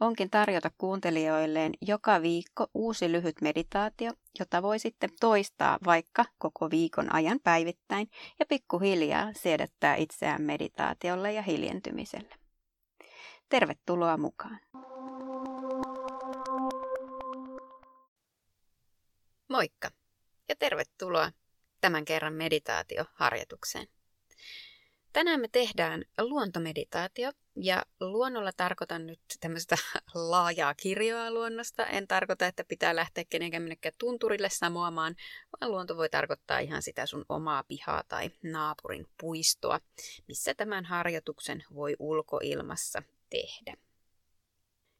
onkin tarjota kuuntelijoilleen joka viikko uusi lyhyt meditaatio, jota voi sitten toistaa vaikka koko viikon ajan päivittäin ja pikkuhiljaa siedättää itseään meditaatiolle ja hiljentymiselle. Tervetuloa mukaan! Moikka ja tervetuloa tämän kerran meditaatioharjoitukseen. Tänään me tehdään luontomeditaatio ja luonnolla tarkoitan nyt tämmöistä laajaa kirjoa luonnosta. En tarkoita, että pitää lähteä kenenkään minnekään tunturille samoamaan, vaan luonto voi tarkoittaa ihan sitä sun omaa pihaa tai naapurin puistoa, missä tämän harjoituksen voi ulkoilmassa tehdä.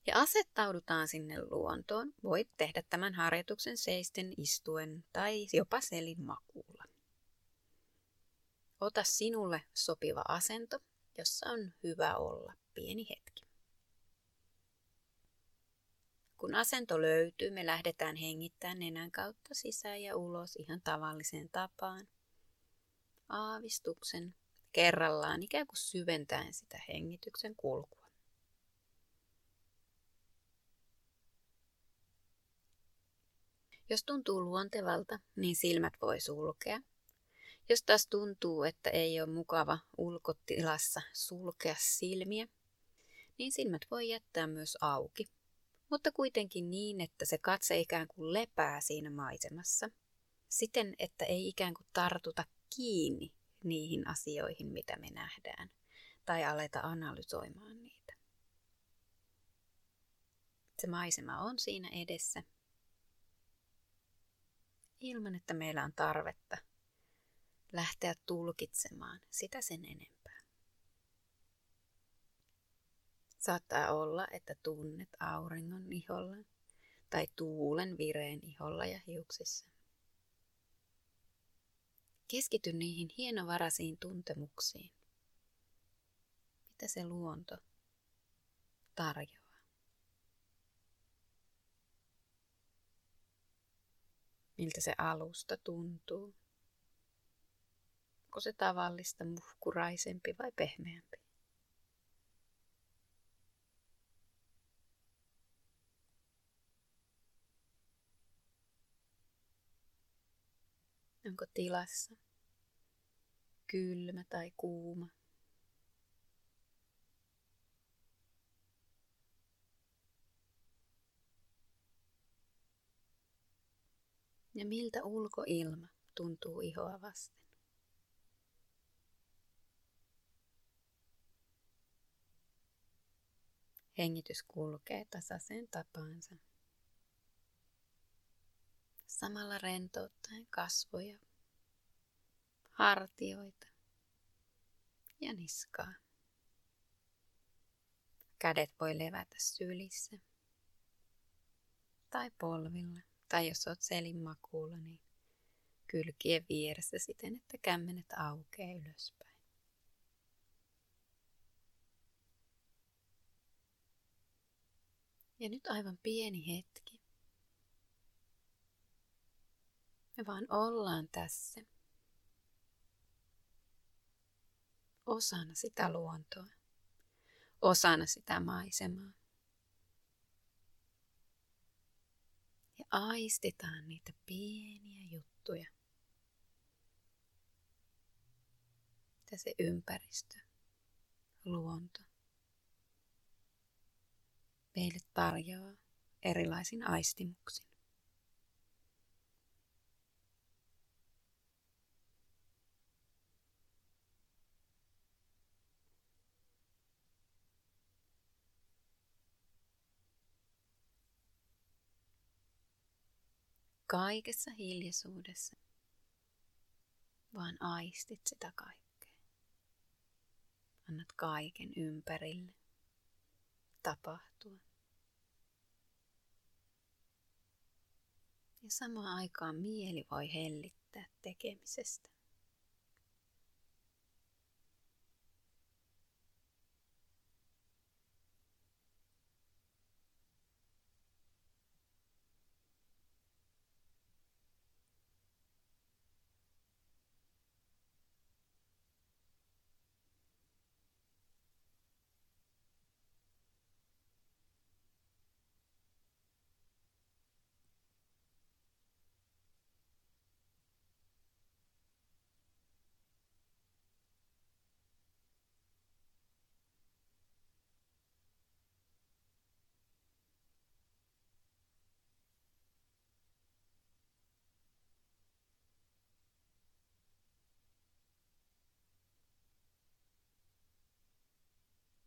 Ja asettaudutaan sinne luontoon. Voit tehdä tämän harjoituksen seisten, istuen tai jopa selin makuulla. Ota sinulle sopiva asento, jossa on hyvä olla pieni hetki. Kun asento löytyy, me lähdetään hengittämään nenän kautta sisään ja ulos ihan tavalliseen tapaan. Aavistuksen kerrallaan ikään kuin syventäen sitä hengityksen kulkua. Jos tuntuu luontevalta, niin silmät voi sulkea jos taas tuntuu, että ei ole mukava ulkotilassa sulkea silmiä, niin silmät voi jättää myös auki, mutta kuitenkin niin, että se katse ikään kuin lepää siinä maisemassa, siten, että ei ikään kuin tartuta kiinni niihin asioihin, mitä me nähdään, tai aleta analysoimaan niitä. Se maisema on siinä edessä, ilman että meillä on tarvetta lähteä tulkitsemaan sitä sen enempää. Saattaa olla, että tunnet auringon iholla tai tuulen vireen iholla ja hiuksissa. Keskity niihin hienovaraisiin tuntemuksiin, mitä se luonto tarjoaa. Miltä se alusta tuntuu. Onko se tavallista muhkuraisempi vai pehmeämpi? Onko tilassa kylmä tai kuuma? Ja miltä ulkoilma tuntuu ihoa vasten? Hengitys kulkee tasaiseen tapaansa. Samalla rentouttaen kasvoja, hartioita ja niskaa. Kädet voi levätä sylissä tai polvilla, tai jos oot selin makuulla, niin kylkien vieressä siten, että kämmenet aukeaa ylöspäin. Ja nyt aivan pieni hetki. Me vaan ollaan tässä. Osana sitä luontoa. Osana sitä maisemaa. Ja aistitaan niitä pieniä juttuja. Mitä se ympäristö, luonto meille tarjoaa erilaisin aistimuksin. Kaikessa hiljaisuudessa vaan aistit sitä kaikkea. Annat kaiken ympärille tapahtua. Ja samaan aikaan mieli voi hellittää tekemisestä.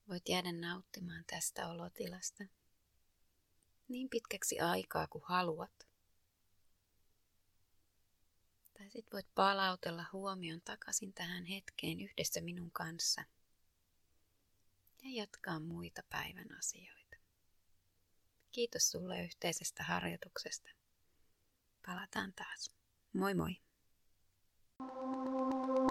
Voit jäädä nauttimaan tästä olotilasta niin pitkäksi aikaa kuin haluat. Tai sit voit palautella huomion takaisin tähän hetkeen yhdessä minun kanssa ja jatkaa muita päivän asioita. Kiitos sulle yhteisestä harjoituksesta. Palataan taas. Moi moi! thank you